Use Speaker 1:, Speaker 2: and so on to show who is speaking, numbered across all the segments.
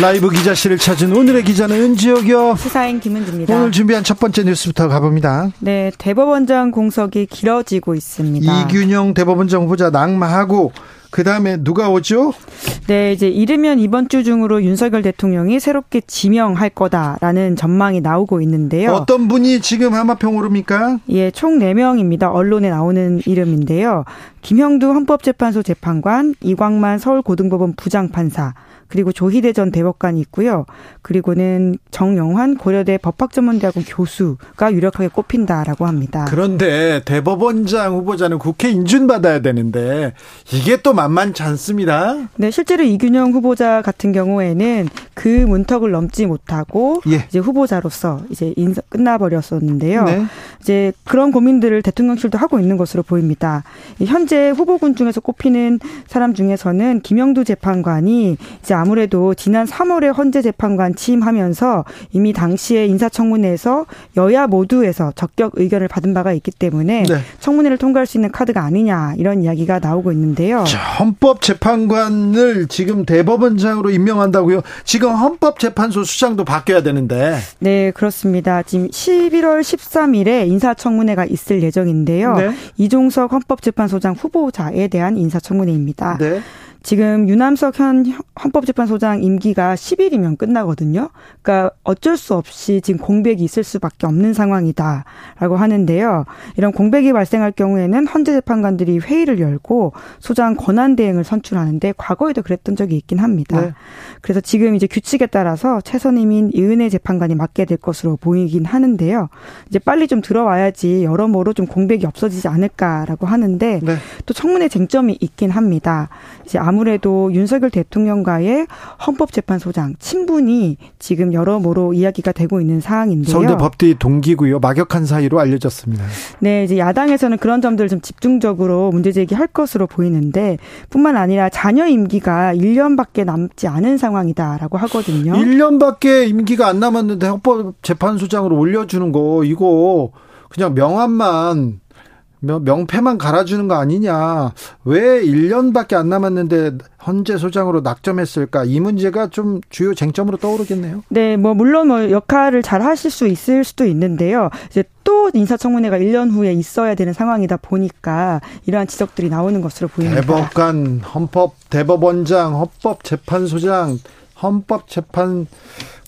Speaker 1: 라이브 기자실을 찾은 오늘의 기자는 은지옥이요.
Speaker 2: 시사인 김은지입니다.
Speaker 1: 오늘 준비한 첫 번째 뉴스부터 가봅니다.
Speaker 2: 네, 대법원장 공석이 길어지고 있습니다.
Speaker 1: 이균영 대법원장 후보자 낙마하고 그 다음에 누가 오죠?
Speaker 2: 네, 이제 이르면 이번 주 중으로 윤석열 대통령이 새롭게 지명할 거다라는 전망이 나오고 있는데요.
Speaker 1: 어떤 분이 지금 하마평 오릅니까?
Speaker 2: 예, 총 4명입니다. 언론에 나오는 이름인데요. 김형두 헌법재판소 재판관, 이광만 서울고등법원 부장판사, 그리고 조희대 전 대법관이 있고요. 그리고는 정영환 고려대 법학전문대학원 교수가 유력하게 꼽힌다라고 합니다.
Speaker 1: 그런데 대법원장 후보자는 국회 인준받아야 되는데 이게 또 만만치 않습니다.
Speaker 2: 네, 실제로 이균영 후보자 같은 경우에는 그 문턱을 넘지 못하고 예. 이제 후보자로서 이제 인사 끝나버렸었는데요. 네. 이제 그런 고민들을 대통령실도 하고 있는 것으로 보입니다. 현재 후보군 중에서 꼽히는 사람 중에서는 김영두 재판관이 이제 아무래도 지난 3월에 헌재 재판관 취임하면서 이미 당시에 인사청문회에서 여야 모두에서 적격 의견을 받은 바가 있기 때문에 네. 청문회를 통과할 수 있는 카드가 아니냐 이런 이야기가 나오고 있는데요.
Speaker 1: 자, 헌법재판관을 지금 대법원장으로 임명한다고요? 지금 헌법재판소 수장도 바뀌어야 되는데.
Speaker 2: 네, 그렇습니다. 지금 11월 13일에 인사청문회가 있을 예정인데요. 네. 이종석 헌법재판소장 후보자에 대한 인사청문회입니다. 네. 지금 유남석 현 헌법재판소장 임기가 10일이면 끝나거든요. 그러니까 어쩔 수 없이 지금 공백이 있을 수밖에 없는 상황이다라고 하는데요. 이런 공백이 발생할 경우에는 헌재 재판관들이 회의를 열고 소장 권한 대행을 선출하는데 과거에도 그랬던 적이 있긴 합니다. 네. 그래서 지금 이제 규칙에 따라서 최선임인 이은혜 재판관이 맡게 될 것으로 보이긴 하는데요. 이제 빨리 좀 들어와야지 여러모로 좀 공백이 없어지지 않을까라고 하는데 네. 또 청문회 쟁점이 있긴 합니다. 이제 아무래도 윤석열 대통령과의 헌법재판소장 친분이 지금 여러모로 이야기가 되고 있는 상황인데요.
Speaker 1: 서울대 법대 동기고요. 막역한 사이로 알려졌습니다.
Speaker 2: 네, 이제 야당에서는 그런 점들을 좀 집중적으로 문제 제기할 것으로 보이는데 뿐만 아니라 자녀 임기가 1년밖에 남지 않은 상황이다라고 하거든요.
Speaker 1: 1년밖에 임기가 안 남았는데 헌법재판소장으로 올려주는 거 이거 그냥 명함만 명패만 갈아주는 거 아니냐. 왜 1년밖에 안 남았는데 헌재 소장으로 낙점했을까? 이 문제가 좀 주요 쟁점으로 떠오르겠네요.
Speaker 2: 네, 뭐 물론 뭐 역할을 잘 하실 수 있을 수도 있는데요. 이제 또 인사청문회가 1년 후에 있어야 되는 상황이다 보니까 이러한 지적들이 나오는 것으로 보입니다.
Speaker 1: 대법관, 헌법 대법원장, 헌법재판소장, 헌법재판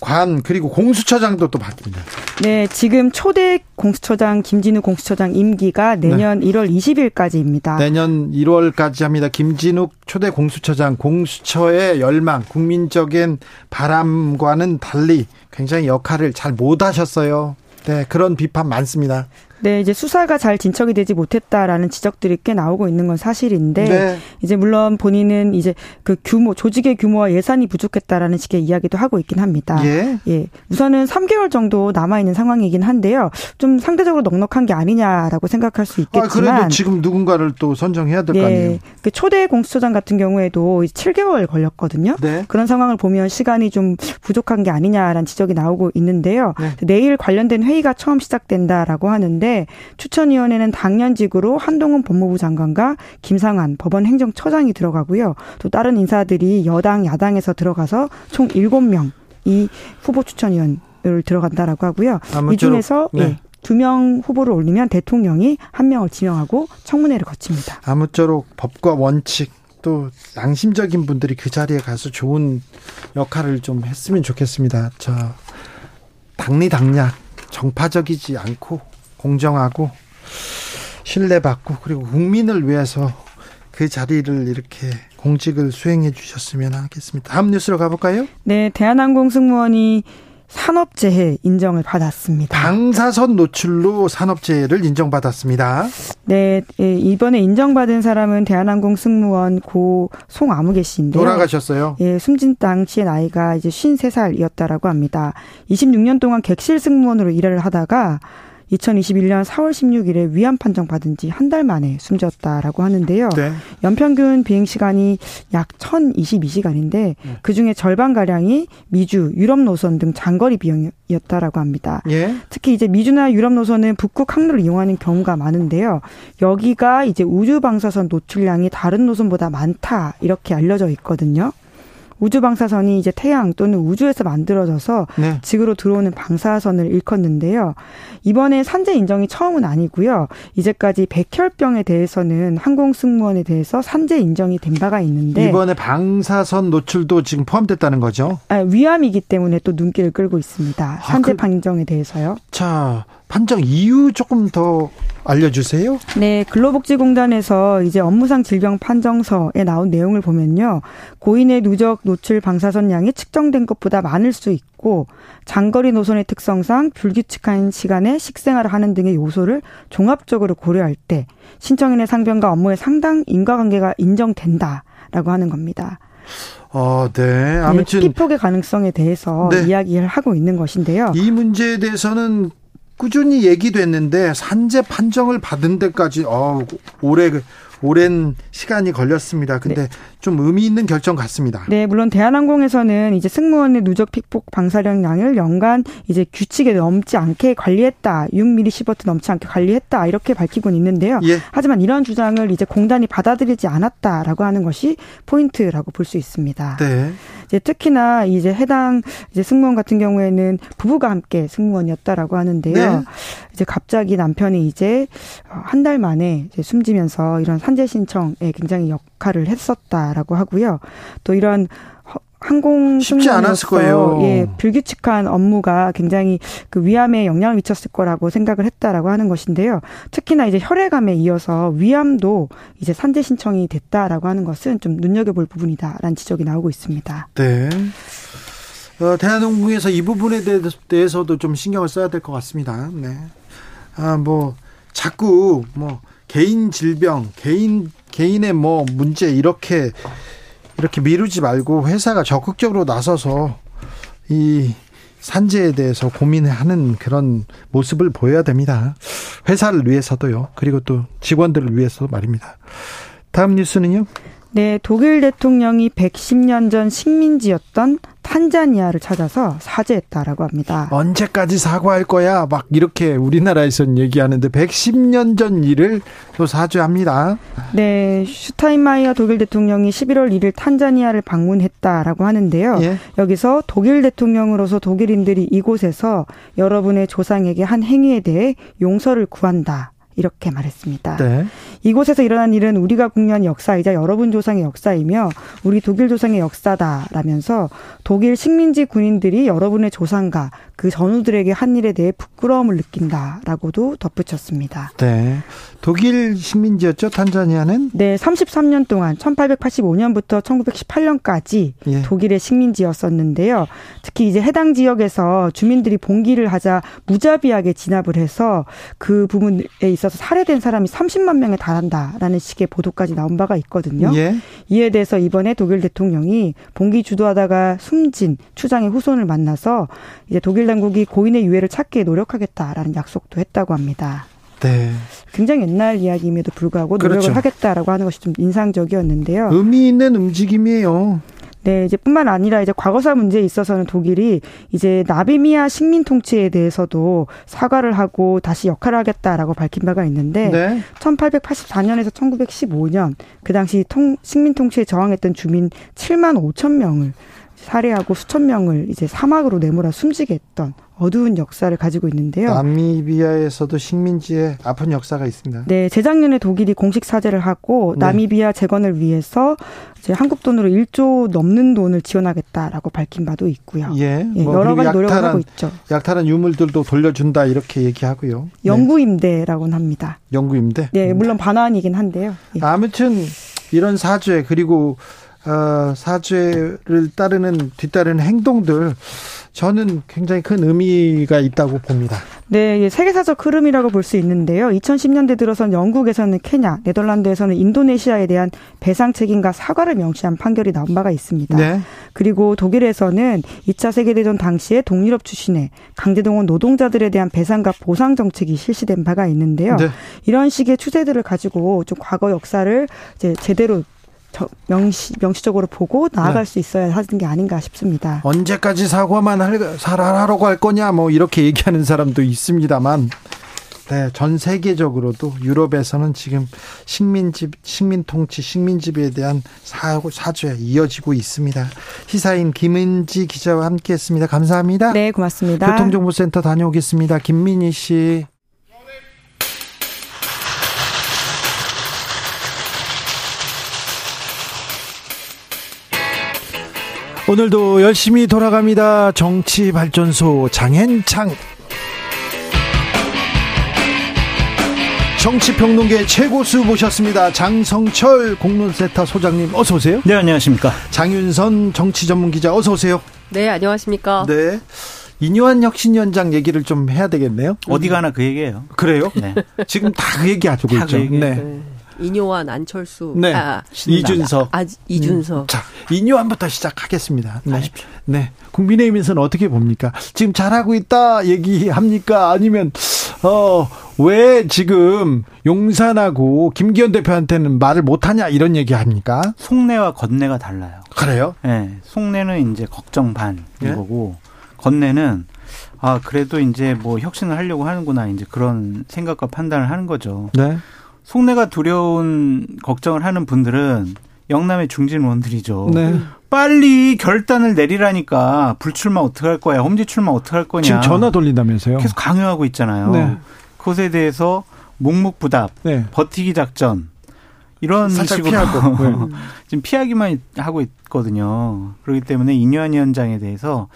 Speaker 1: 관 그리고 공수처장도 또 바뀝니다.
Speaker 2: 네, 지금 초대 공수처장 김진우 공수처장 임기가 내년 네. 1월 20일까지입니다.
Speaker 1: 내년 1월까지 합니다. 김진욱 초대 공수처장 공수처의 열망, 국민적인 바람과는 달리 굉장히 역할을 잘 못하셨어요. 네, 그런 비판 많습니다.
Speaker 2: 네, 이제 수사가 잘 진척이 되지 못했다라는 지적들이 꽤 나오고 있는 건 사실인데 네. 이제 물론 본인은 이제 그 규모 조직의 규모와 예산이 부족했다라는 식의 이야기도 하고 있긴 합니다. 예. 예. 우선은 3개월 정도 남아 있는 상황이긴 한데요. 좀 상대적으로 넉넉한 게 아니냐라고 생각할 수 있겠지만 아, 그래도
Speaker 1: 지금 누군가를 또 선정해야 될거 예. 아니에요.
Speaker 2: 그 초대 공수처장 같은 경우에도 7개월 걸렸거든요. 네. 그런 상황을 보면 시간이 좀 부족한 게 아니냐라는 지적이 나오고 있는데요. 네. 내일 관련된 회의가 처음 시작된다라고 하는데 추천위원회는 당연직으로 한동훈 법무부 장관과 김상환 법원 행정처장이 들어가고요. 또 다른 인사들이 여당, 야당에서 들어가서 총 7명 이 후보 추천위원을 들어간다라고 하고요. 이 중에서 네. 네. 두명 후보를 올리면 대통령이 한 명을 지명하고 청문회를 거칩니다.
Speaker 1: 아무쪼록 법과 원칙 또 양심적인 분들이 그 자리에 가서 좋은 역할을 좀 했으면 좋겠습니다. 저 당리당략 정파적이지 않고 공정하고 신뢰받고 그리고 국민을 위해서 그 자리를 이렇게 공직을 수행해 주셨으면 하겠습니다. 다음 뉴스로 가볼까요?
Speaker 2: 네, 대한항공 승무원이 산업재해 인정을 받았습니다.
Speaker 1: 방사선 노출로 산업재해를 인정받았습니다.
Speaker 2: 네, 예, 이번에 인정받은 사람은 대한항공 승무원 고 송아무개 씨인데요.
Speaker 1: 돌아가셨어요?
Speaker 2: 예, 숨진 당시의 나이가 이제 53살이었다라고 합니다. 26년 동안 객실 승무원으로 일을 하다가 2021년 4월 16일에 위안 판정 받은 지 한 달 만에 숨졌다라고 하는데요. 네. 연평균 비행 시간이 약 1,022시간인데 네. 그 중에 절반 가량이 미주, 유럽 노선 등 장거리 비용이었다라고 합니다. 예. 특히 이제 미주나 유럽 노선은 북극 항로를 이용하는 경우가 많은데요. 여기가 이제 우주 방사선 노출량이 다른 노선보다 많다 이렇게 알려져 있거든요. 우주 방사선이 이제 태양 또는 우주에서 만들어져서 네. 지구로 들어오는 방사선을 일컫는데요. 이번에 산재 인정이 처음은 아니고요. 이제까지 백혈병에 대해서는 항공 승무원에 대해서 산재 인정이 된 바가 있는데
Speaker 1: 이번에 방사선 노출도 지금 포함됐다는 거죠?
Speaker 2: 아, 위암이기 때문에 또 눈길을 끌고 있습니다. 산재 아, 그, 판정에 대해서요.
Speaker 1: 자, 판정 이유 조금 더 알려주세요.
Speaker 2: 네, 근로복지공단에서 이제 업무상 질병 판정서에 나온 내용을 보면요. 고인의 누적 노출 방사선량이 측정된 것보다 많을 수 있고 장거리 노선의 특성상 불규칙한 시간에 식생활을 하는 등의 요소를 종합적으로 고려할 때 신청인의 상병과 업무의 상당 인과관계가 인정된다라고 하는 겁니다.
Speaker 1: 어, 네. 아무튼
Speaker 2: 네, 피폭의 가능성에 대해서 네. 이야기를 하고 있는 것인데요.
Speaker 1: 이 문제에 대해서는 꾸준히 얘기됐는데 산재 판정을 받은 데까지 어 오래 그 오랜 시간이 걸렸습니다. 근데 네. 좀 의미 있는 결정 같습니다.
Speaker 2: 네, 물론 대한항공에서는 이제 승무원의 누적 픽폭 방사량량을 연간 이제 규칙에 넘지 않게 관리했다. 6mSv 넘지 않게 관리했다. 이렇게 밝히곤 있는데요. 예. 하지만 이런 주장을 이제 공단이 받아들이지 않았다라고 하는 것이 포인트라고 볼 수 있습니다. 네. 이제 특히나 이제 해당 이제 승무원 같은 경우에는 부부가 함께 승무원이었다라고 하는데요. 네. 이제 갑자기 남편이 이제 한 달 만에 이제 숨지면서 이런 산재 신청에 굉장히 역할을 했었다라고 하고요. 또 이런 항공
Speaker 1: 쉽지 않았을 거예요.
Speaker 2: 예, 불규칙한 업무가 굉장히 그 위암에 영향을 미쳤을 거라고 생각을 했다라고 하는 것인데요. 특히나 이제 혈액암에 이어서 위암도 이제 산재 신청이 됐다라고 하는 것은 좀 눈여겨볼 부분이다라는 지적이 나오고 있습니다.
Speaker 1: 네. 어, 대한항공에서 이 부분에 대해서도 좀 신경을 써야 될 것 같습니다. 네. 아, 뭐, 자꾸, 뭐, 개인 질병, 개인, 개인의 뭐, 문제, 이렇게, 이렇게 미루지 말고 회사가 적극적으로 나서서 이 산재에 대해서 고민하는 그런 모습을 보여야 됩니다. 회사를 위해서도요. 그리고 또 직원들을 위해서 말입니다. 다음 뉴스는요?
Speaker 2: 네, 독일 대통령이 110년 전 식민지였던 탄자니아를 찾아서 사죄했다라고 합니다.
Speaker 1: 언제까지 사과할 거야? 막 이렇게 우리나라에서는 얘기하는데 110년 전 일을 또 사죄합니다.
Speaker 2: 네, 슈타인마이어 독일 대통령이 11월 1일 탄자니아를 방문했다라고 하는데요. 예? 여기서 독일 대통령으로서 독일인들이 이곳에서 여러분의 조상에게 한 행위에 대해 용서를 구한다. 이렇게 말했습니다. 네. 이곳에서 일어난 일은 우리가 공유한 역사이자 여러분 조상의 역사이며 우리 독일 조상의 역사다라면서 독일 식민지 군인들이 여러분의 조상과 그 전우들에게 한 일에 대해 부끄러움을 느낀다라고도 덧붙였습니다.
Speaker 1: 네. 독일 식민지였죠, 탄자니아는?
Speaker 2: 네, 33년 동안 1885년부터 1918년까지 예. 독일의 식민지였었는데요. 특히 이제 해당 지역에서 주민들이 봉기를 하자 무자비하게 진압을 해서 그 부분에 있어서 살해된 사람이 30만 명에 달 한다라는 식의 보도까지 나온 바가 있거든요. 예. 이에 대해서 이번에 독일 대통령이 봉기 주도하다가 숨진 추장의 후손을 만나서 이제 독일 당국이 고인의 유해를 찾기에 노력하겠다라는 약속도 했다고 합니다. 네. 굉장히 옛날 이야기임에도 불구하고 노력을 그렇죠. 하겠다라고 하는 것이 좀 인상적이었는데요.
Speaker 1: 의미 있는 움직임이에요.
Speaker 2: 네, 이제 뿐만 아니라 이제 과거사 문제에 있어서는 독일이 이제 나비미아 식민 통치에 대해서도 사과를 하고 다시 역할을 하겠다라고 밝힌 바가 있는데 네. 1884년에서 1915년 그 당시 통, 식민 통치에 저항했던 주민 7만 5천 명을 살해하고 수천 명을 이제 사막으로 내몰아 숨지게 했던 어두운 역사를 가지고 있는데요.
Speaker 1: 나미비아에서도 식민지의 아픈 역사가 있습니다.
Speaker 2: 네, 재작년에 독일이 공식 사죄를 하고 네. 나미비아 재건을 위해서 이제 한국 돈으로 1조 넘는 돈을 지원하겠다라고 밝힌 바도 있고요. 예, 예 뭐 여러 가지 노력을 하고 있죠.
Speaker 1: 약탈한 유물들도 돌려준다 이렇게 얘기하고요.
Speaker 2: 네. 영구 임대라고는 합니다.
Speaker 1: 영구 임대?
Speaker 2: 네, 물론 반환이긴 한데요.
Speaker 1: 예. 아무튼 이런 사죄 그리고 어, 사죄를 따르는 뒤따르는 행동들 저는 굉장히 큰 의미가 있다고 봅니다.
Speaker 2: 네, 세계사적 흐름이라고 볼 수 있는데요. 2010년대 들어선 영국에서는 케냐, 네덜란드에서는 인도네시아에 대한 배상 책임과 사과를 명시한 판결이 나온 바가 있습니다. 네. 그리고 독일에서는 2차 세계대전 당시에 동유럽 출신의 강제동원 노동자들에 대한 배상과 보상 정책이 실시된 바가 있는데요. 네. 이런 식의 추세들을 가지고 좀 과거 역사를 이제 제대로 명시 명시적으로 보고 나아갈 네. 수 있어야 하는 게 아닌가 싶습니다.
Speaker 1: 언제까지 사과만 할 살아라라고 할 거냐 뭐 이렇게 얘기하는 사람도 있습니다만 네, 전 세계적으로도 유럽에서는 지금 식민지 식민 통치, 식민 지배에 대한 사고 사죄 이어지고 있습니다. 시사인 김은지 기자와 함께했습니다. 감사합니다.
Speaker 2: 네, 고맙습니다.
Speaker 1: 교통정보센터 다녀오겠습니다. 김민희 씨. 오늘도 열심히 돌아갑니다. 정치발전소 장현창. 정치평론계 최고수 모셨습니다. 장성철 공론센터 소장님 어서 오세요.
Speaker 3: 네 안녕하십니까.
Speaker 1: 장윤선 정치전문기자 어서 오세요.
Speaker 4: 네 안녕하십니까.
Speaker 1: 네. 이뇨한 혁신위원장 얘기를 좀 해야 되겠네요.
Speaker 3: 어디 가나 그 얘기예요.
Speaker 1: 그래요? 네. 지금 다 그 얘기 하고 있죠. 그 얘기. 네. 네.
Speaker 4: 이뇨환, 안철수,
Speaker 1: 네. 아, 이준석,
Speaker 4: 아, 이준석. 음.
Speaker 1: 자, 이뇨환부터 시작하겠습니다. 네. 네. 국민의힘에서는 어떻게 봅니까? 지금 잘하고 있다 얘기합니까? 아니면 어, 왜 지금 용산하고 김기현 대표한테는 말을 못하냐 이런 얘기 합니까?
Speaker 3: 속내와 겉내가 달라요.
Speaker 1: 그래요?
Speaker 3: 네. 속내는 이제 걱정 반 이거고 예? 겉내는 아, 그래도 이제 뭐 혁신을 하려고 하는구나. 이제 그런 생각과 판단을 하는 거죠.
Speaker 1: 네.
Speaker 3: 속내가 두려운 걱정을 하는 분들은 영남의 중진 의원들이죠.
Speaker 1: 네.
Speaker 3: 빨리 결단을 내리라니까 불출마 어떡할 거야, 험지 출마 어떡할 거냐.
Speaker 1: 지금 전화 돌린다면서요?
Speaker 3: 계속 강요하고 있잖아요. 네. 그것에 대해서 묵묵부답, 네. 버티기 작전 이런 식으로 피하고. 네. 지금 피하기만 하고 있거든요. 그렇기 때문에 이뇨한 위원장에 대해서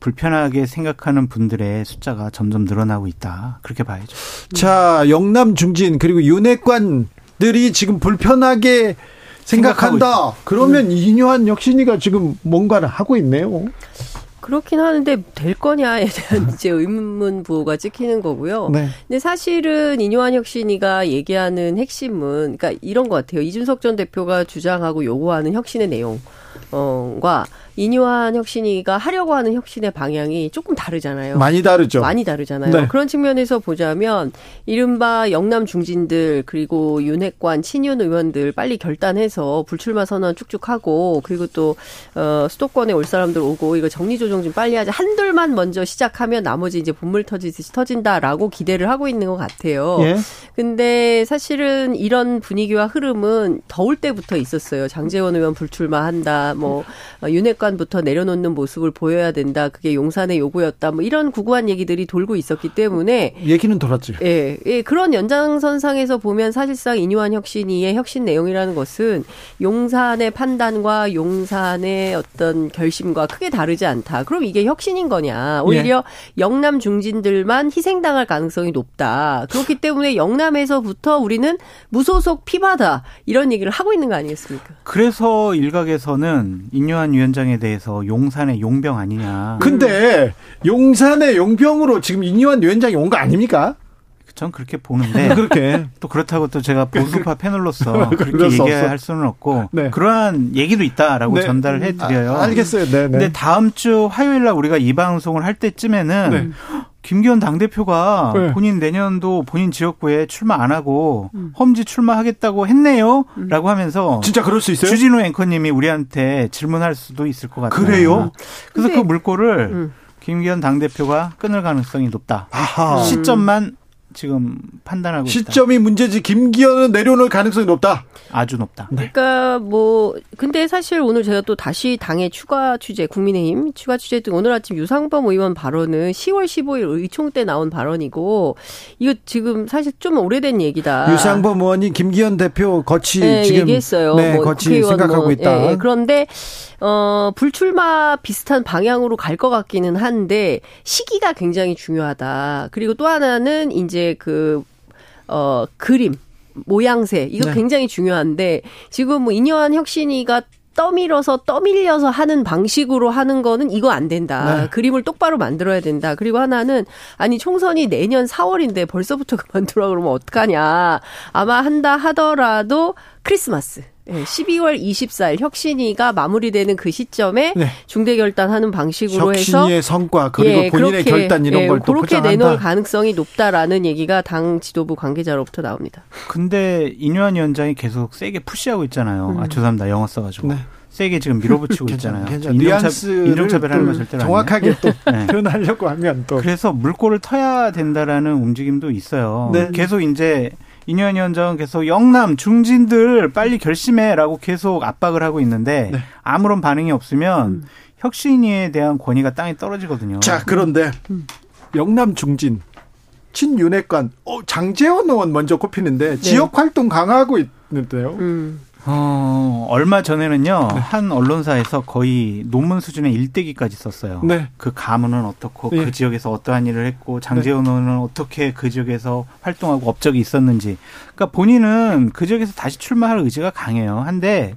Speaker 3: 불편하게 생각하는 분들의 숫자가 점점 늘어나고 있다. 그렇게 봐야죠.
Speaker 1: 자, 영남 중진 그리고 윤핵관들이 지금 불편하게 생각한다. 그러면 음. 이뇨한 혁신이가 지금 뭔가를 하고 있네요.
Speaker 4: 그렇긴 하는데 될 거냐에 대한 이제 의문 부호가 찍히는 거고요. 네. 근데 사실은 이뇨한 혁신이가 얘기하는 핵심은 그러니까 이런 것 같아요. 이준석 전 대표가 주장하고 요구하는 혁신의 내용. 어과 이뇨한 혁신이가 하려고 하는 혁신의 방향이 조금 다르잖아요.
Speaker 1: 많이 다르죠.
Speaker 4: 많이 다르잖아요. 네. 그런 측면에서 보자면 이른바 영남 중진들 그리고 윤핵관 친윤 의원들 빨리 결단해서 불출마 선언 쭉쭉 하고 그리고 또 어, 수도권에 올 사람들 오고 이거 정리 조정 좀 빨리 하자 한둘만 먼저 시작하면 나머지 이제 분물 터지듯이 터진다라고 기대를 하고 있는 것 같아요. 예. 근데 사실은 이런 분위기와 흐름은 더울 때부터 있었어요. 장재원 의원 불출마한다. 뭐 어, 윤핵관 부터 내려놓는 모습을 보여야 된다. 그게 용산의 요구였다. 뭐 이런 구구한 얘기들이 돌고 있었기 때문에
Speaker 1: 얘기는 돌았죠.
Speaker 4: 예, 예 그런 연장선상에서 보면 사실상 이뇨한 혁신이의 혁신 내용이라는 것은 용산의 판단과 용산의 어떤 결심과 크게 다르지 않다. 그럼 이게 혁신인 거냐? 오히려 예. 영남 중진들만 희생당할 가능성이 높다. 그렇기 때문에 영남에서부터 우리는 무소속 피바다 이런 얘기를 하고 있는 거 아니겠습니까?
Speaker 3: 그래서 일각에서는 인요한 위원장 에 대해서 용산의 용병 아니냐.
Speaker 1: 근데 용산의 용병으로 지금 인요한 위원장이 온 거 아닙니까?
Speaker 3: 전 그렇게 보는데 그렇게 또 그렇다고 또 제가 보수파 패널로서 그렇게 얘기할 수는 없고 네. 그러한 얘기도 있다라고 네. 전달을 해드려요.
Speaker 1: 아, 알겠어요. 네, 네.
Speaker 3: 근데 다음 주 화요일 날 우리가 이 방송을 할 때쯤에는 네. 김기현 당대표가 네. 본인 내년도 본인 지역구에 출마 안 하고 음. 험지 출마하겠다고 했네요. 음. 라고 하면서
Speaker 1: 진짜 그럴 수 있어요?
Speaker 3: 주진우 앵커님이 우리한테 질문할 수도 있을 것 같아요.
Speaker 1: 그래요?
Speaker 3: 그래서 그 물꼬를 음. 김기현 당대표가 끊을 가능성이 높다. 아하. 시점만 지금 판단하고
Speaker 1: 시점이
Speaker 3: 있다.
Speaker 1: 문제지 김기현은 내려놓을 가능성이 높다.
Speaker 3: 아주 높다.
Speaker 4: 네. 그러니까 뭐 근데 사실 오늘 제가 또 다시 당의 추가 취재 국민의힘 추가 취재 등 오늘 아침 유상범 의원 발언은 10월 15일 의총 때 나온 발언이고 이거 지금 사실 좀 오래된 얘기다.
Speaker 1: 유상범 의원이 김기현 대표 거치 네, 지금
Speaker 4: 얘기했어요.
Speaker 1: 네, 뭐 거치 생각하고 뭐, 있다. 네,
Speaker 4: 그런데 어, 불출마 비슷한 방향으로 갈 것 같기는 한데 시기가 굉장히 중요하다. 그리고 또 하나는 이제 그, 어, 그림. 모양새 이거 네. 굉장히 중요한데 지금 뭐 이녀한 혁신이가 떠밀어서 떠밀려서 하는 방식으로 하는 거는 이거 안 된다. 네. 그림을 똑바로 만들어야 된다. 그리고 하나는 아니 총선이 내년 4월인데 벌써부터 그만두라 그러면 어떡하냐. 아마 한다 하더라도 크리스마스. 네, 12월 24일 혁신위가 마무리되는 그 시점에 네. 중대 결단하는 방식으로 해서
Speaker 1: 혁신위의 성과 그리고 예, 본인의 그렇게, 결단 이런 예, 걸또
Speaker 4: 그렇게 내놓을 가능성이 높다라는 얘기가 당 지도부 관계자로부터 나옵니다.
Speaker 3: 근데 인유한 위원장이 계속 세게 푸시하고 있잖아요. 음. 아 죄송합니다 영어 써가지고. 네. 세게 지금 밀어붙이고 있잖아요.
Speaker 1: 인종차별, 하는 거 절대 정확하게 또 네. 표현하려고 하면 또
Speaker 3: 그래서 물꼬를 터야 된다라는 움직임도 있어요. 네. 계속 이제 이현 위원장은 계속 영남 중진들 빨리 결심해라고 계속 압박을 하고 있는데 네. 아무런 반응이 없으면 음. 혁신위에 대한 권위가 땅에 떨어지거든요.
Speaker 1: 자 그런데 음. 영남 중진 친윤핵관 어, 장재원 의원 먼저 꼽히는데 네. 지역 활동 강화하고 있는데요. 음.
Speaker 3: 어, 얼마 전에는요, 네. 한 언론사에서 거의 논문 수준의 일대기까지 썼어요. 네. 그 가문은 어떻고, 네. 그 지역에서 어떠한 일을 했고, 장재훈 네. 의원은 어떻게 그 지역에서 활동하고 업적이 있었는지. 그러니까 본인은 그 지역에서 다시 출마할 의지가 강해요. 한데,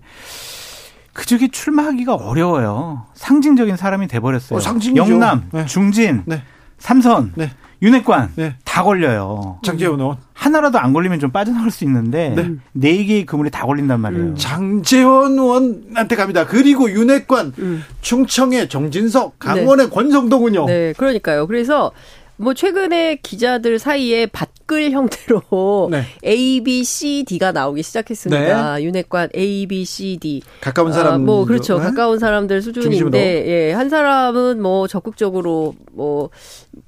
Speaker 3: 그 지역에 출마하기가 어려워요. 상징적인 사람이 돼버렸어요. 어, 영남, 네. 중진, 네. 삼선. 윤핵관 네. 다 걸려요.
Speaker 1: 장재원 의원
Speaker 3: 하나라도 안 걸리면 좀 빠져나올 수 있는데 네, 네 개의 그물이 다 걸린단 말이에요. 음.
Speaker 1: 장재원 의원한테 갑니다. 그리고 윤핵관 음. 충청의 정진석, 강원의 네. 권성동은요.
Speaker 4: 네, 그러니까요. 그래서 뭐 최근에 기자들 사이에 밭 글 형태로 네. A, B, C, D가 나오기 시작했습니다. 네. 윤핵관 A, B, C, D.
Speaker 1: 가까운 사람. 아,
Speaker 4: 뭐 그렇죠. 네? 가까운 사람들 수준인데, 예, 한 사람은 뭐 적극적으로 뭐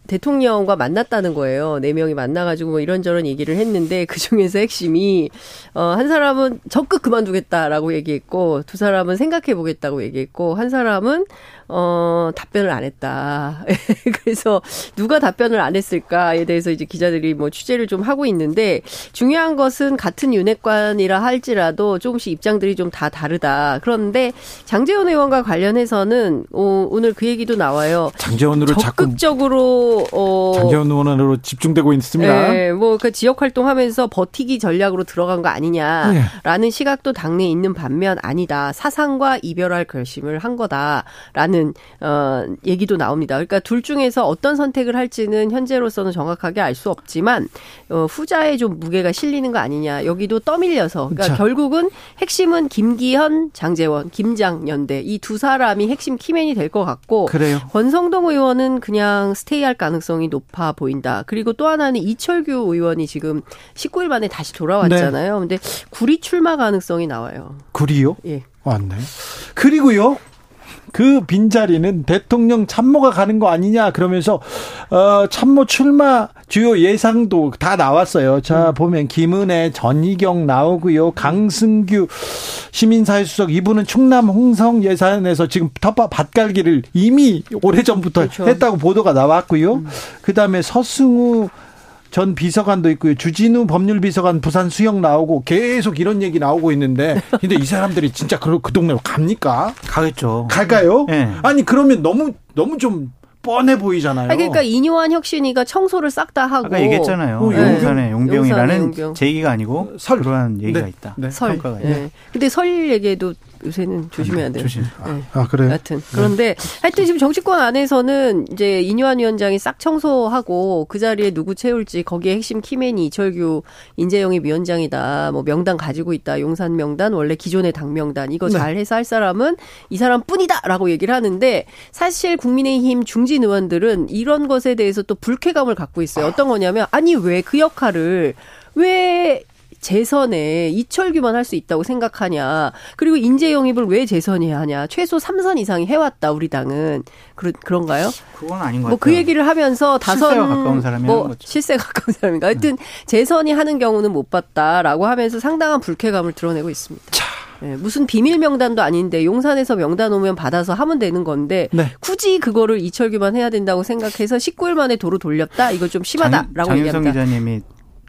Speaker 4: 대통령과 만났다는 거예요. 네 명이 만나가지고 뭐 이런저런 얘기를 했는데 그 중에서 핵심이 어 한 사람은 적극 그만두겠다라고 얘기했고 두 사람은 생각해 보겠다고 얘기했고 한 사람은 어 답변을 안 했다. 그래서 누가 답변을 안 했을까에 대해서 이제 기자들이 뭐 취재 를 좀 하고 있는데 중요한 것은 같은 윤핵관이라 할지라도 조금씩 입장들이 좀 다 다르다. 그런데 장재원 의원과 관련해서는 어, 오늘 그 얘기도 나와요.
Speaker 1: 장재원으로
Speaker 4: 적극적으로
Speaker 1: 어 장재원 의원으로 집중되고 있습니다.
Speaker 4: 네, 뭐그 지역 활동하면서 버티기 전략으로 들어간 거 아니냐라는 네. 시각도 당내에 있는 반면 아니다. 사상과 이별할 결심을 한 거다라는 어 얘기도 나옵니다. 그러니까 둘 중에서 어떤 선택을 할지는 현재로서는 정확하게 알 수 없지만 어 후자에 좀 무게가 실리는 거 아니냐. 여기도 떠밀려서 그러니까 자. 결국은 핵심은 김기현, 장재원, 김장연대 이 두 사람이 핵심 키맨이 될 것 같고
Speaker 1: 그래요.
Speaker 4: 권성동 의원은 그냥 스테이할 가능성이 높아 보인다. 그리고 또 하나는 이철규 의원이 지금 19일 만에 다시 돌아왔잖아요. 네. 근데 구리 출마 가능성이 나와요.
Speaker 1: 구리요? 예. 왔네. 그리고요. 그 빈자리는 대통령 참모가 가는 거 아니냐 그러면서 어 참모 출마 주요 예상도 다 나왔어요. 자 음. 보면 김은혜, 전희경 나오고요. 강승규 시민사회수석 이분은 충남 홍성 예산에서 지금 텃밭 밭갈기를 이미 오래전부터 그렇죠. 했다고 보도가 나왔고요. 음. 그다음에 서승우 전 비서관도 있고요. 주진우 법률비서관 부산 수영 나오고 계속 이런 얘기 나오고 있는데 근데 이 사람들이 진짜 그, 그 동네로 갑니까?
Speaker 3: 가겠죠.
Speaker 1: 갈까요? 네. 아니 그러면 너무 너무 좀 뻔해 보이잖아요.
Speaker 4: 아니, 그러니까 이뇨한 혁신이가 청소를 싹 다 하고
Speaker 3: 아까 얘기했잖아요. 어, 용산의 용병이라는 용병. 제기가 아니고 설 그러한 얘기가 네. 있다.
Speaker 4: 네. 설. 평가가 네. 근데 설 얘기에도 요새는 조심해야 돼요.
Speaker 3: 조심.
Speaker 1: 네. 아, 그래요?
Speaker 4: 하여튼. 네. 그런데 하여튼 지금 정치권 안에서는 이제 이뇨한 위원장이 싹 청소하고 그 자리에 누구 채울지 거기에 핵심 키맨이 이철규 인재영입 위원장이다. 뭐 명단 가지고 있다. 용산 명단 원래 기존의 당 명단 이거 네. 잘 해서 할 사람은 이 사람뿐이다라고 얘기를 하는데 사실 국민의힘 중진 의원들은 이런 것에 대해서 또 불쾌감을 갖고 있어요. 어떤 거냐면 아니 왜 그 역할을 왜 재선에 이철규만 할 수 있다고 생각하냐. 그리고 인재 영입을 왜 재선이 하냐. 최소 3선 이상이 해왔다, 우리 당은. 그러, 그런가요?
Speaker 3: 그건 아닌
Speaker 4: 것뭐그 같아요. 뭐그 얘기를 하면서 다선.
Speaker 3: 실세가 가까운 사람이 뭐
Speaker 4: 실세 가까운 사람인가. 하여튼 재선이 하는 경우는 못 봤다라고 하면서 상당한 불쾌감을 드러내고 있습니다. 자. 네, 무슨 비밀 명단도 아닌데 용산에서 명단 오면 받아서 하면 되는 건데 네. 굳이 그거를 이철규만 해야 된다고 생각해서 19일 만에 도로 돌렸다 이거 좀 심하다라고 장,
Speaker 3: 얘기합니다. 장윤성 기자님이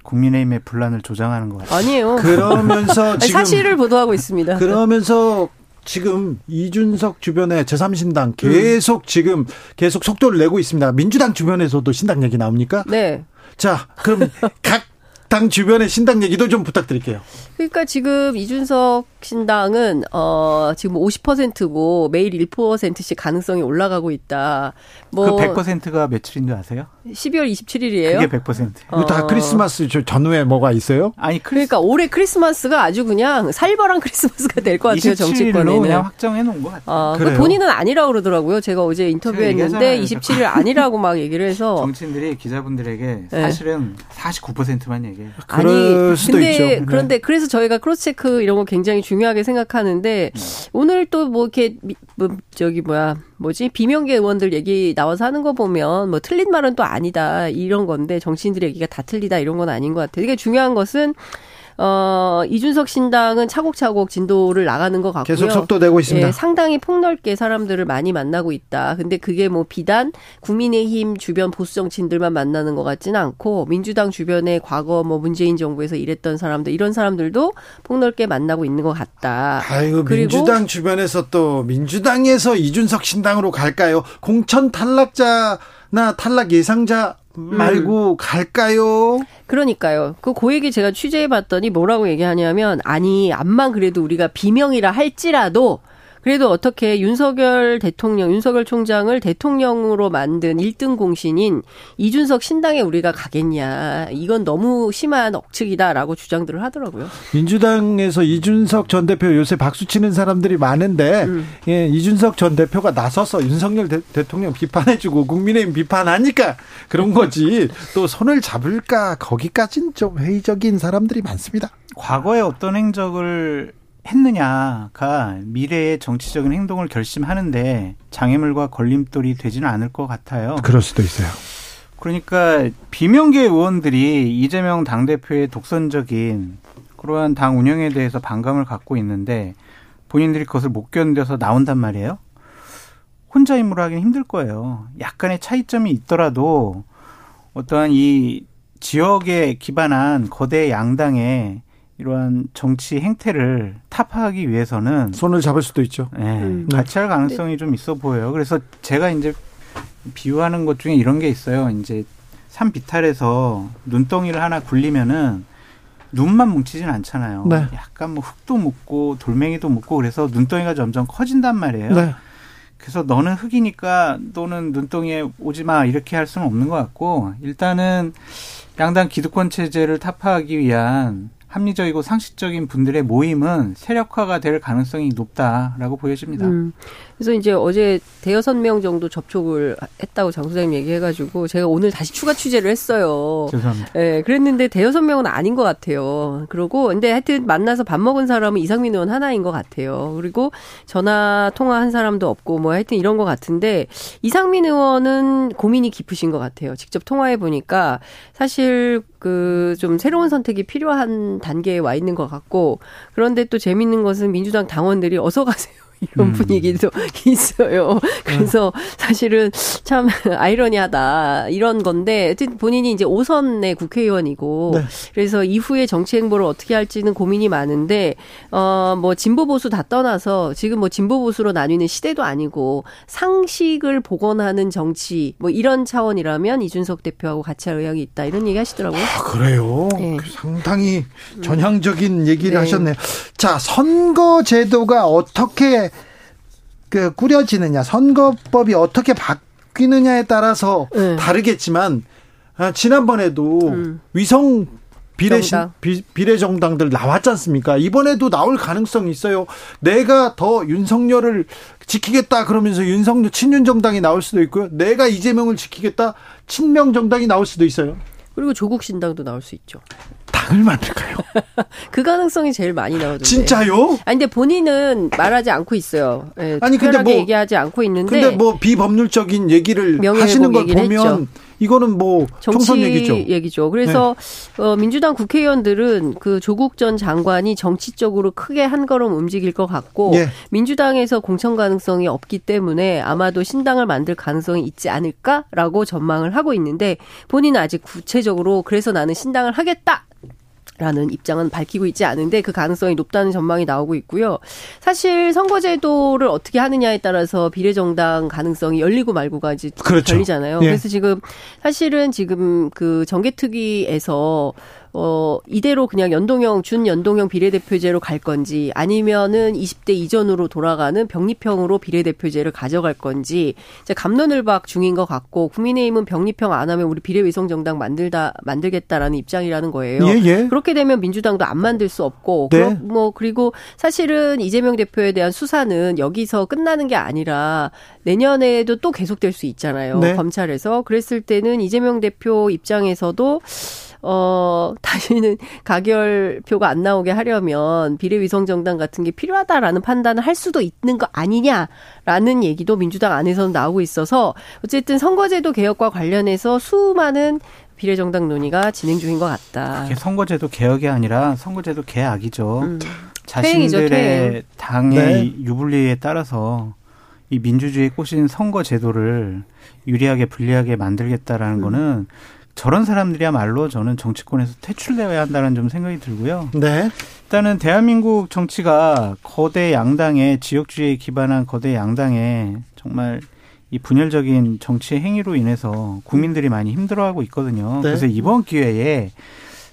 Speaker 3: 국민의힘의 분란을 조장하는 것 같아요.
Speaker 4: 아니에요.
Speaker 1: 그러면서
Speaker 4: 지금 사실을 보도하고 있습니다.
Speaker 1: 그러면서 지금 이준석 주변에 제3신당 계속 음. 지금 계속 속도를 내고 있습니다. 민주당 주변에서도 신당 얘기 나옵니까?
Speaker 4: 네.
Speaker 1: 자, 그럼 각 당 주변의 신당 얘기도 좀 부탁드릴게요.
Speaker 4: 그러니까 지금 이준석 신당은 어 지금 50%고 매일 1%씩 가능성이 올라가고 있다.
Speaker 3: 뭐 그 100%가 며칠인 줄 아세요?
Speaker 4: 12월 27일이에요.
Speaker 3: 그게 100%.
Speaker 1: 어. 이거 다 크리스마스 전후에 뭐가 있어요?
Speaker 4: 아니 크리스... 그러니까 올해 크리스마스가 아주 그냥 살벌한 크리스마스가 될 것 같아요. 정치권에는
Speaker 3: 그냥 확정해 놓은 것 같아요. 어,
Speaker 4: 그 본인은 아니라고 그러더라고요. 제가 어제 인터뷰했는데 27일 아니라고 막 얘기를 해서
Speaker 3: 정치인들이 기자분들에게 네. 사실은 네. 49%만 얘기해요.
Speaker 4: 아니 근데 있죠. 네. 그런데 그래서 저희가 크로스 체크 이런 거 굉장히 중요하게 생각하는데 네. 오늘 또 뭐 이렇게 뭐 저기 뭐야 뭐지 비명계 의원들 얘기 나와서 하는 거 보면 뭐 틀린 말은 또 아니다 이런 건데 정치인들 얘기가 다 틀리다 이런 건 아닌 것 같아요. 이게 중요한 것은 어, 이준석 신당은 차곡차곡 진도를 나가는 것 같고요.
Speaker 1: 계속 속도되고 있습니다. 예,
Speaker 4: 상당히 폭넓게 사람들을 많이 만나고 있다. 근데 그게 뭐 비단 국민의힘 주변 보수 정치인들만 만나는 것 같지는 않고 민주당 주변에 과거 뭐 문재인 정부에서 일했던 사람들 이런 사람들도 폭넓게 만나고 있는 것 같다.
Speaker 1: 아이고 민주당 주변에서 또 민주당에서 이준석 신당으로 갈까요? 공천 탈락자 나 탈락 예상자 음. 말고 음. 갈까요?
Speaker 4: 그러니까요. 그 고얘기 제가 취재해 봤더니 뭐라고 얘기하냐면 아니 암만 그래도 우리가 비명이라 할지라도 그래도 어떻게 윤석열 대통령, 윤석열 총장을 대통령으로 만든 1등 공신인 이준석 신당에 우리가 가겠냐. 이건 너무 심한 억측이다라고 주장들을 하더라고요.
Speaker 1: 민주당에서 이준석 전 대표 요새 박수 치는 사람들이 많은데 음. 예, 이준석 전 대표가 나서서 윤석열 대, 통령 비판해 주고 국민의힘 비판하니까 그런 거지. 또 손을 잡을까 거기까지는 좀 회의적인 사람들이 많습니다.
Speaker 3: 과거에 어떤 행적을 했느냐가 미래의 정치적인 행동을 결심하는데 장애물과 걸림돌이 되지는 않을 것 같아요.
Speaker 1: 그럴 수도 있어요.
Speaker 3: 그러니까 비명계 의원들이 이재명 당대표의 독선적인 그러한 당 운영에 대해서 반감을 갖고 있는데 본인들이 그것을 못 견뎌서 나온단 말이에요. 혼자 임무를 하기는 힘들 거예요. 약간의 차이점이 있더라도 어떠한 이 지역에 기반한 거대 양당의 이러한 정치 행태를 타파하기 위해서는
Speaker 1: 손을 잡을 수도 있죠.
Speaker 3: 네, 음. 같이 할 가능성이 네. 좀 있어 보여요. 그래서 제가 이제 비유하는 것 중에 이런 게 있어요. 이제 산 비탈에서 눈덩이를 하나 굴리면은 눈만 뭉치진 않잖아요. 네. 약간 뭐 흙도 묻고 돌멩이도 묻고 그래서 눈덩이가 점점 커진단 말이에요. 네. 그래서 너는 흙이니까 너는 눈덩이에 오지 마 이렇게 할 수는 없는 것 같고 일단은 양당 기득권 체제를 타파하기 위한 합리적이고 상식적인 분들의 모임은 세력화가 될 가능성이 높다라고 보여집니다. 음.
Speaker 4: 그래서 이제 어제 대여섯 명 정도 접촉을 했다고 장 소장님 얘기해가지고 제가 오늘 다시 추가 취재를 했어요.
Speaker 3: 죄송합니다.
Speaker 4: 네, 그랬는데 대여섯 명은 아닌 것 같아요. 그러고 근데 하여튼 만나서 밥 먹은 사람은 이상민 의원 하나인 것 같아요. 그리고 전화 통화한 사람도 없고 뭐 하여튼 이런 것 같은데 이상민 의원은 고민이 깊으신 것 같아요. 직접 통화해 보니까 사실 그 좀 새로운 선택이 필요한 단계에 와 있는 것 같고 그런데 또 재밌는 것은 민주당 당원들이 어서 가세요. 이런 음. 분위기도 있어요. 그래서 사실은 참 아이러니하다 이런 건데 본인이 이제 5선의 국회의원이고 네. 그래서 이후에 정치 행보를 어떻게 할지는 고민이 많은데 어뭐 진보 보수 다 떠나서 지금 뭐 진보 보수로 나뉘는 시대도 아니고 상식을 복원하는 정치 뭐 이런 차원이라면 이준석 대표하고 같이 할 의향이 있다 이런 얘기 하시더라고요.
Speaker 1: 아, 그래요. 네. 상당히 전향적인 얘기를 네. 하셨네요. 자 선거 제도가 어떻게 그 꾸려지느냐, 선거법이 어떻게 바뀌느냐에 따라서 네. 다르겠지만 아, 지난번에도 음. 위성 비례 정당. 비, 비례 정당들 나왔지 않습니까? 이번에도 나올 가능성이 있어요. 내가 더 윤석열을 지키겠다 그러면서 윤석열 친윤 정당이 나올 수도 있고요. 내가 이재명을 지키겠다 친명 정당이 나올 수도 있어요.
Speaker 4: 그리고 조국 신당도 나올 수 있죠.
Speaker 1: 당을 만들까요?
Speaker 4: 그 가능성이 제일 많이 나오던데.
Speaker 1: 진짜요?
Speaker 4: 아니 근데 본인은 말하지 않고 있어요. 네, 아니 근데 뭐 얘기하지 않고 있는데.
Speaker 1: 근데 뭐 비법률적인 얘기를 하시는 걸 보면 했죠. 이거는 뭐 정치 얘기죠.
Speaker 4: 얘기죠. 그래서 네. 어, 민주당 국회의원들은 그 조국 전 장관이 정치적으로 크게 한 걸음 움직일 것 같고 네. 민주당에서 공천 가능성이 없기 때문에 아마도 신당을 만들 가능성이 있지 않을까라고 전망을 하고 있는데 본인은 아직 구체적으로 그래서 나는 신당을 하겠다. 라는 입장은 밝히고 있지 않은데 그 가능성이 높다는 전망이 나오고 있고요. 사실 선거제도를 어떻게 하느냐에 따라서 비례정당 가능성이 열리고 말고가 이제 그렇죠. 걸리잖아요. 예. 그래서 지금 사실은 지금 그 정개특위에서 어, 이대로 그냥 연동형, 준연동형 비례대표제로 갈 건지 아니면은 20대 이전으로 돌아가는 병립형으로 비례대표제를 가져갈 건지 이제 감론을박 중인 것 같고 국민의힘은 병립형 안 하면 우리 비례위성정당 만들다, 만들겠다라는 입장이라는 거예요. 예, 예. 그렇게 되면 민주당도 안 만들 수 없고 네. 뭐 그리고 사실은 이재명 대표에 대한 수사는 여기서 끝나는 게 아니라 내년에도 또 계속될 수 있잖아요. 네. 검찰에서. 그랬을 때는 이재명 대표 입장에서도 어, 다시는 가결표가 안 나오게 하려면 비례위성정당 같은 게 필요하다라는 판단을 할 수도 있는 거 아니냐라는 얘기도 민주당 안에서는 나오고 있어서 어쨌든 선거제도 개혁과 관련해서 수많은 비례정당 논의가 진행 중인 것 같다.
Speaker 3: 그게 선거제도 개혁이 아니라 선거제도 개악이죠. 음. 자신들의 당의 네. 유불리에 따라서 이 민주주의에 꽂힌 선거 제도를 유리하게 불리하게 만들겠다라는 음. 거는 저런 사람들이야말로 저는 정치권에서 퇴출되어야 한다는 좀 생각이 들고요. 네. 일단은 대한민국 정치가 거대 양당의 지역주의에 기반한 거대 양당의 정말 이 분열적인 정치의 행위로 인해서 국민들이 많이 힘들어하고 있거든요. 네. 그래서 이번 기회에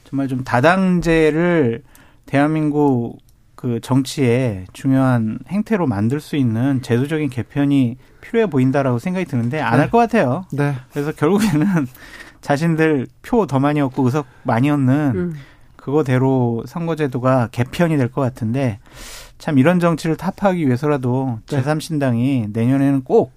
Speaker 3: 정말 좀 다당제를 대한민국 그 정치의 중요한 행태로 만들 수 있는 제도적인 개편이 필요해 보인다라고 생각이 드는데 안 할것 네. 같아요. 네. 그래서 결국에는 자신들 표 더 많이 얻고 의석 많이 얻는 음. 그거대로 선거제도가 개편이 될 것 같은데 참 이런 정치를 타파하기 위해서라도 네. 제3신당이 내년에는 꼭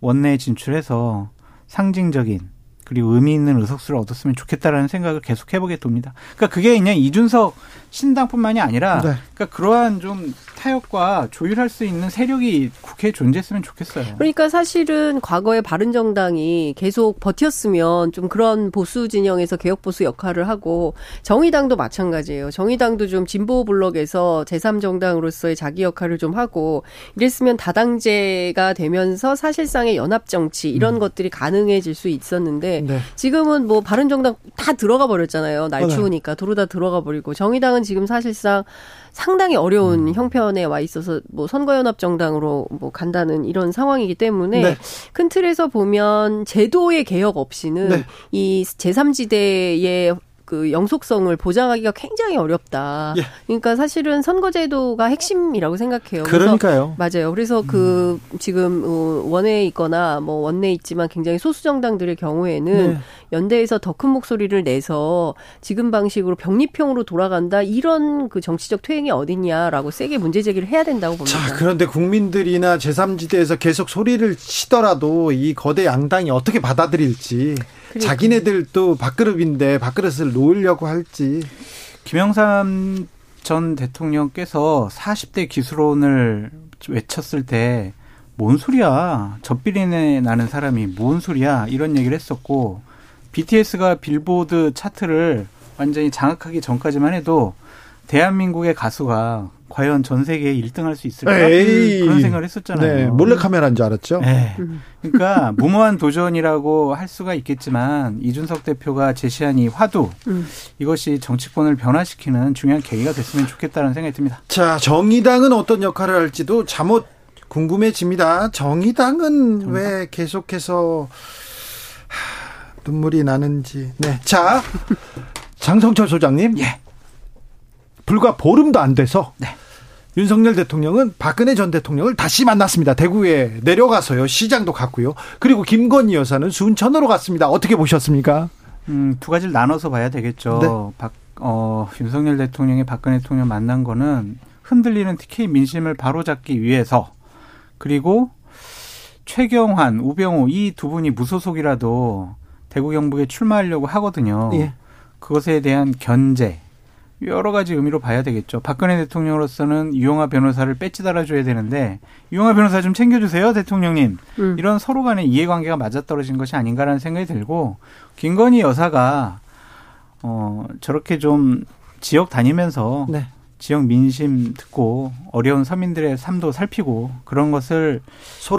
Speaker 3: 원내에 진출해서 상징적인 그리고 의미 있는 의석수를 얻었으면 좋겠다라는 생각을 계속 해보게 됩니다. 그러니까 그게 그냥 이준석 신당뿐만이 아니라 네. 그러니까 그러한 좀 타협과 조율할 수 있는 세력이 국회에 존재했으면 좋겠어요.
Speaker 4: 그러니까 사실은 과거에 바른정당이 계속 버텼으면 좀 그런 보수 진영에서 개혁 보수 역할을 하고 정의당도 마찬가지예요. 정의당도 좀 진보 블록에서 제3정당으로서의 자기 역할을 좀 하고 이랬으면 다당제가 되면서 사실상의 연합 정치 이런 음. 것들이 가능해질 수 있었는데 네. 지금은 뭐 바른정당 다 들어가 버렸잖아요. 날 추우니까 도로 다 들어가 버리고 정의당은 지금 사실상 상당히 어려운 음. 형편에 와 있어서 뭐 선거연합 정당으로 뭐 간다는 이런 상황이기 때문에 네. 큰 틀에서 보면 제도의 개혁 없이는 네. 이 제3지대의 그 영속성을 보장하기가 굉장히 어렵다. 예. 그러니까 사실은 선거제도가 핵심이라고 생각해요.
Speaker 1: 그러니까요.
Speaker 4: 맞아요. 그래서 그 음. 지금 어, 원내에 있거나 뭐 원내에 있지만 굉장히 소수 정당들의 경우에는 네. 연대에서 더 큰 목소리를 내서 지금 방식으로 병립형으로 돌아간다 이런 그 정치적 퇴행이 어딨냐라고 세게 문제 제기를 해야 된다고 봅니다.
Speaker 1: 자, 그런데 국민들이나 제3지대에서 계속 소리를 치더라도 이 거대 양당이 어떻게 받아들일지 그러니까. 자기네들도 밥그릇인데 밥그릇을 놓으려고 할지.
Speaker 3: 김영삼 전 대통령께서 40대 기술론을 외쳤을 때 뭔 소리야. 젖비린내 나는 사람이 뭔 소리야. 이런 얘기를 했었고 BTS가 빌보드 차트를 완전히 장악하기 전까지만 해도 대한민국의 가수가 과연 전 세계에 1등 할 수 있을까 에이. 그런 생각을 했었잖아요. 네,
Speaker 1: 몰래 카메라인 줄 알았죠. 네.
Speaker 3: 그러니까 무모한 도전이라고 할 수가 있겠지만 이준석 대표가 제시한 이 화두 음. 이것이 정치권을 변화시키는 중요한 계기가 됐으면 좋겠다는 생각이 듭니다.
Speaker 1: 자, 정의당은 어떤 역할을 할지도 잠옷 궁금해집니다. 정의당은 정의당? 왜 계속해서 눈물이 나는지. 네. 자, 장성철 소장님. 예. 불과 보름도 안 돼서 네. 윤석열 대통령은 박근혜 전 대통령을 다시 만났습니다. 대구에 내려가서요. 시장도 갔고요. 그리고 김건희 여사는 순천으로 갔습니다. 어떻게 보셨습니까?
Speaker 3: 음, 두 가지를 나눠서 봐야 되겠죠. 네. 박, 어, 윤석열 대통령이 박근혜 대통령 만난 거는 흔들리는 TK 민심을 바로잡기 위해서 그리고 최경환, 우병우 이 두 분이 무소속이라도 대구 경북에 출마하려고 하거든요. 예. 그것에 대한 견제, 여러 가지 의미로 봐야 되겠죠. 박근혜 대통령으로서는 유영아 변호사를 배지 달아줘야 되는데 유영아 변호사 좀 챙겨주세요, 대통령님. 음. 이런 서로 간의 이해관계가 맞아떨어진 것이 아닌가라는 생각이 들고 김건희 여사가 어 저렇게 좀 지역 다니면서 네. 지역 민심 듣고 어려운 서민들의 삶도 살피고 그런 것을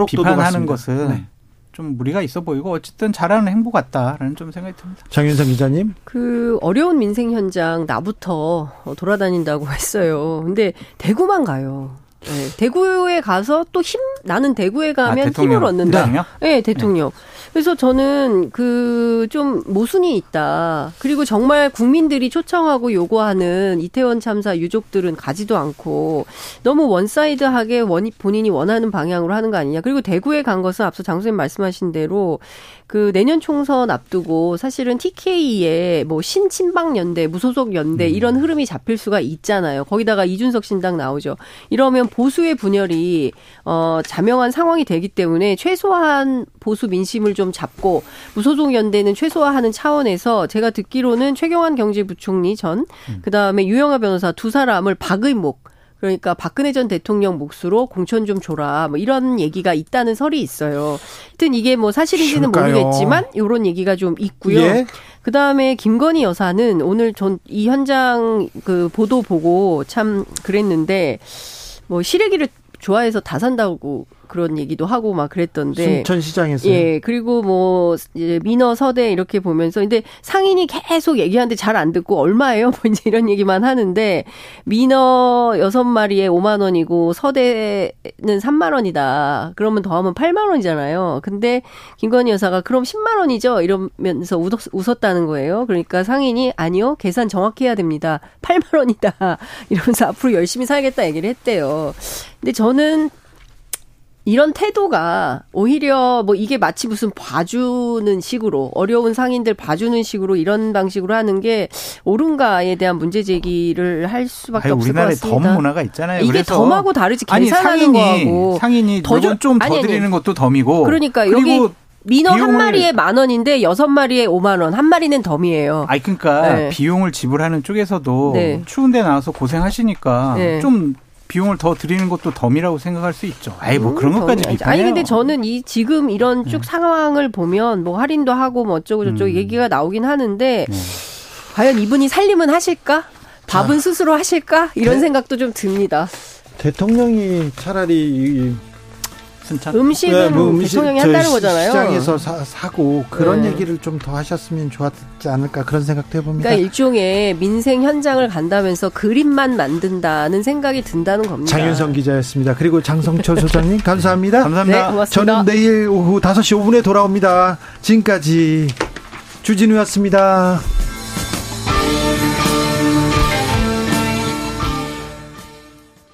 Speaker 3: 비판하는 것은 네. 좀 무리가 있어 보이고 어쨌든 잘하는 행보 같다라는 좀 생각이 듭니다.
Speaker 1: 장윤성 기자님.
Speaker 4: 그 어려운 민생 현장 나부터 돌아다닌다고 했어요. 근데 대구만 가요. 네, 대구에 가서 또 힘 나는 대구에 가면 아, 힘을 얻는다. 네, 네 대통령. 네. 그래서 저는 그 좀 모순이 있다. 그리고 정말 국민들이 초청하고 요구하는 이태원 참사 유족들은 가지도 않고 너무 one-side하게 원, 본인이 원하는 방향으로 하는 거 아니냐. 그리고 대구에 간 것은 앞서 장수님 말씀하신 대로 그 내년 총선 앞두고 사실은 TK에 뭐 신친박 연대, 무소속 연대 음. 이런 흐름이 잡힐 수가 있잖아요. 거기다가 이준석 신당 나오죠. 이러면 보수의 분열이 어 자명한 상황이 되기 때문에 최소한 보수 민심을 좀 잡고 무소속 연대는 최소화하는 차원에서 제가 듣기로는 최경환 경제부총리 전 음. 그다음에 유영하 변호사 두 사람을 박의목 그러니까 박근혜 전 대통령 몫으로 공천 좀 줘라. 뭐 이런 얘기가 있다는 설이 있어요. 하여튼 이게 뭐 사실인지는 쉬울까요? 모르겠지만 이런 얘기가 좀 있고요. 예? 그 다음에 김건희 여사는 오늘 전 이 현장 그 보도 보고 참 그랬는데 뭐 시래기를 좋아해서 다 산다고 그런 얘기도 하고 막 그랬던데.
Speaker 1: 순천시장에서.
Speaker 4: 예. 그리고 뭐 이제 민어 서대 이렇게 보면서 근데 상인이 계속 얘기하는데 잘 안 듣고 얼마예요? 뭐 이제 이런 얘기만 하는데 민어 여섯 마리에 5만 원이고 서대는 3만 원이다. 그러면 더하면 8만 원이잖아요. 근데 김건희 여사가 그럼 10만 원이죠? 이러면서 웃었, 웃었다는 거예요. 그러니까 상인이 아니요. 계산 정확히 해야 됩니다. 8만 원이다. 이러면서 앞으로 열심히 살겠다 얘기를 했대요. 근데 저는 이런 태도가 오히려 뭐 이게 마치 무슨 봐주는 식으로 어려운 상인들 봐주는 식으로 이런 방식으로 하는 게 옳은가에 대한 문제 제기를 할 수밖에 아니, 없을 것 같습니다.
Speaker 3: 우리나라에 덤 문화가 있잖아요.
Speaker 4: 이게 덤하고 다르지 계산하는
Speaker 3: 상인이,
Speaker 4: 거하고
Speaker 3: 상인이 더좀더 드리는 것도 덤이고
Speaker 4: 그러니까 여기 민어 한 마리에 만 원인데 여섯 마리에 오만 원. 한 마리는 덤이에요.
Speaker 3: 아니 그러니까 네. 비용을 지불하는 쪽에서도 네. 추운 데 나와서 고생하시니까 네. 좀 비용을 더 드리는 것도 덤이라고 생각할 수 있죠. 아이 뭐 그런 음, 것까지 비판해요.
Speaker 4: 아니 근데 저는 이 지금 이런 쭉 네. 상황을 보면 뭐 할인도 하고 뭐 어쩌고 저쩌고 음. 얘기가 나오긴 하는데 네. 과연 이분이 살림은 하실까? 밥은 자. 스스로 하실까? 이런 네. 생각도 좀 듭니다.
Speaker 1: 대통령이 차라리
Speaker 4: 순찬? 음식은 네, 뭐 음식, 대통령이 한다는 거잖아요.
Speaker 1: 시장에서 사, 고 그런 네. 얘기를 좀 더 하셨으면 좋았지 않을까 그런 생각도 해봅니다.
Speaker 4: 그러니까 일종의 민생 현장을 간다면서 그림만 만든다는 생각이 든다는 겁니다.
Speaker 1: 장윤성 기자였습니다. 그리고 장성철 소장님 감사합니다.
Speaker 3: 감사합니다.
Speaker 4: 네, 고맙습니다.
Speaker 1: 저는 내일 오후 5시 5분에 돌아옵니다. 지금까지 주진우였습니다.